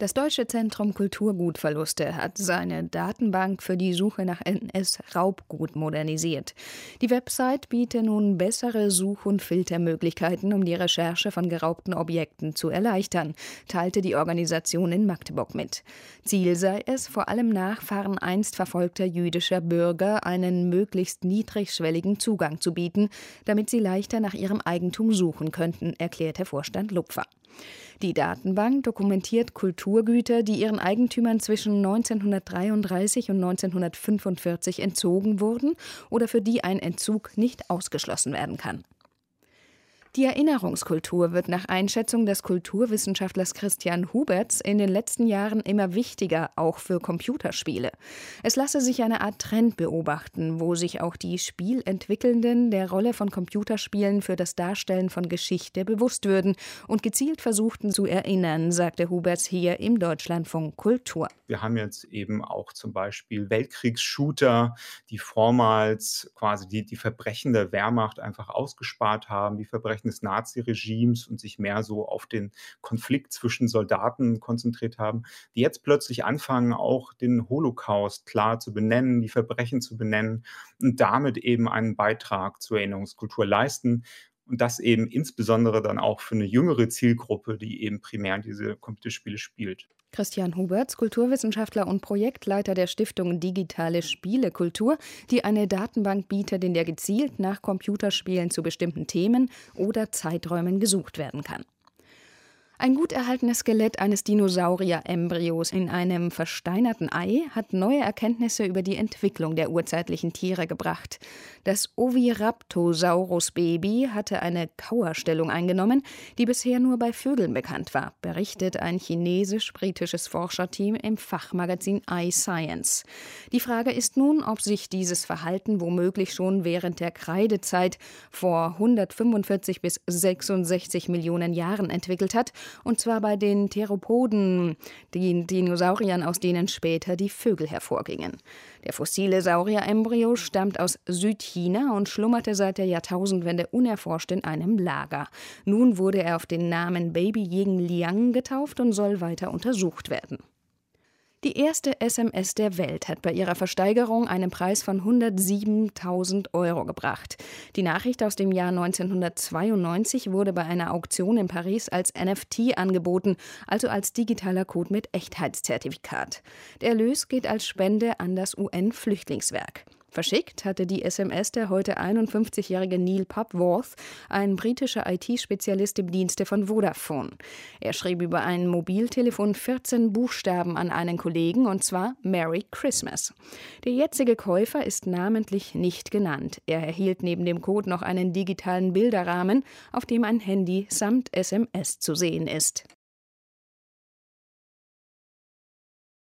das Deutsche Zentrum Kulturgutverluste hat seine Datenbank für die Suche nach NS-Raubgut modernisiert. Die Website bietet nun bessere Such- und Filtermöglichkeiten, um die Recherche von geraubten Objekten zu erleichtern, teilte die Organisation in Magdeburg mit. Ziel sei es, vor allem Nachfahren einst verfolgter jüdischer Bürger einen möglichst niedrigschwelligen Zugang zu bieten, damit sie leichter nach ihrem Eigentum suchen könnten, erklärte Vorstand Lupfer. Die Datenbank dokumentiert Kulturgüter, die ihren Eigentümern zwischen 1933 und 1945 entzogen wurden oder für die ein Entzug nicht ausgeschlossen werden kann. Die Erinnerungskultur wird nach Einschätzung des Kulturwissenschaftlers Christian Huberts in den letzten Jahren immer wichtiger, auch für Computerspiele. Es lasse sich eine Art Trend beobachten, wo sich auch die Spielentwickelnden der Rolle von Computerspielen für das Darstellen von Geschichte bewusst würden und gezielt versuchten zu erinnern, sagte Huberts hier im Deutschlandfunk Kultur. Wir haben jetzt eben auch zum Beispiel Weltkriegsshooter, die vormals quasi die, die Verbrechen der Wehrmacht einfach ausgespart haben, die Verbrechen Anführungszeichen des Naziregimes und sich mehr so auf den Konflikt zwischen Soldaten konzentriert haben, die jetzt plötzlich anfangen, auch den Holocaust klar zu benennen, die Verbrechen zu benennen und damit eben einen Beitrag zur Erinnerungskultur leisten. Und das eben insbesondere dann auch für eine jüngere Zielgruppe, die eben primär diese Computerspiele spielt. Christian Huberts, Kulturwissenschaftler und Projektleiter der Stiftung Digitale Spielekultur, die eine Datenbank bietet, in der gezielt nach Computerspielen zu bestimmten Themen oder Zeiträumen gesucht werden kann. Ein gut erhaltenes Skelett eines Dinosaurier-Embryos in einem versteinerten Ei hat neue Erkenntnisse über die Entwicklung der urzeitlichen Tiere gebracht. Das Oviraptosaurus-Baby hatte eine Kauerstellung eingenommen, die bisher nur bei Vögeln bekannt war, berichtet ein chinesisch-britisches Forscherteam im Fachmagazin iScience. Die Frage ist nun, ob sich dieses Verhalten womöglich schon während der Kreidezeit vor 145 bis 66 Millionen Jahren entwickelt hat und zwar bei den Theropoden, den Dinosauriern, aus denen später die Vögel hervorgingen. Der fossile Saurierembryo stammt aus Südchina und schlummerte seit der Jahrtausendwende unerforscht in einem Lager. Nun wurde er auf den Namen Baby Ying Liang getauft und soll weiter untersucht werden. Die erste SMS der Welt hat bei ihrer Versteigerung einen Preis von 107.000 Euro gebracht. Die Nachricht aus dem Jahr 1992 wurde bei einer Auktion in Paris als NFT angeboten, also als digitaler Code mit Echtheitszertifikat. Der Erlös geht als Spende an das UN-Flüchtlingswerk. Verschickt hatte die SMS der heute 51-jährige Neil Popworth, ein britischer IT-Spezialist im Dienste von Vodafone. Er schrieb über ein Mobiltelefon 14 Buchstaben an einen Kollegen, und zwar Merry Christmas. Der jetzige Käufer ist namentlich nicht genannt. Er erhielt neben dem Code noch einen digitalen Bilderrahmen, auf dem ein Handy samt SMS zu sehen ist.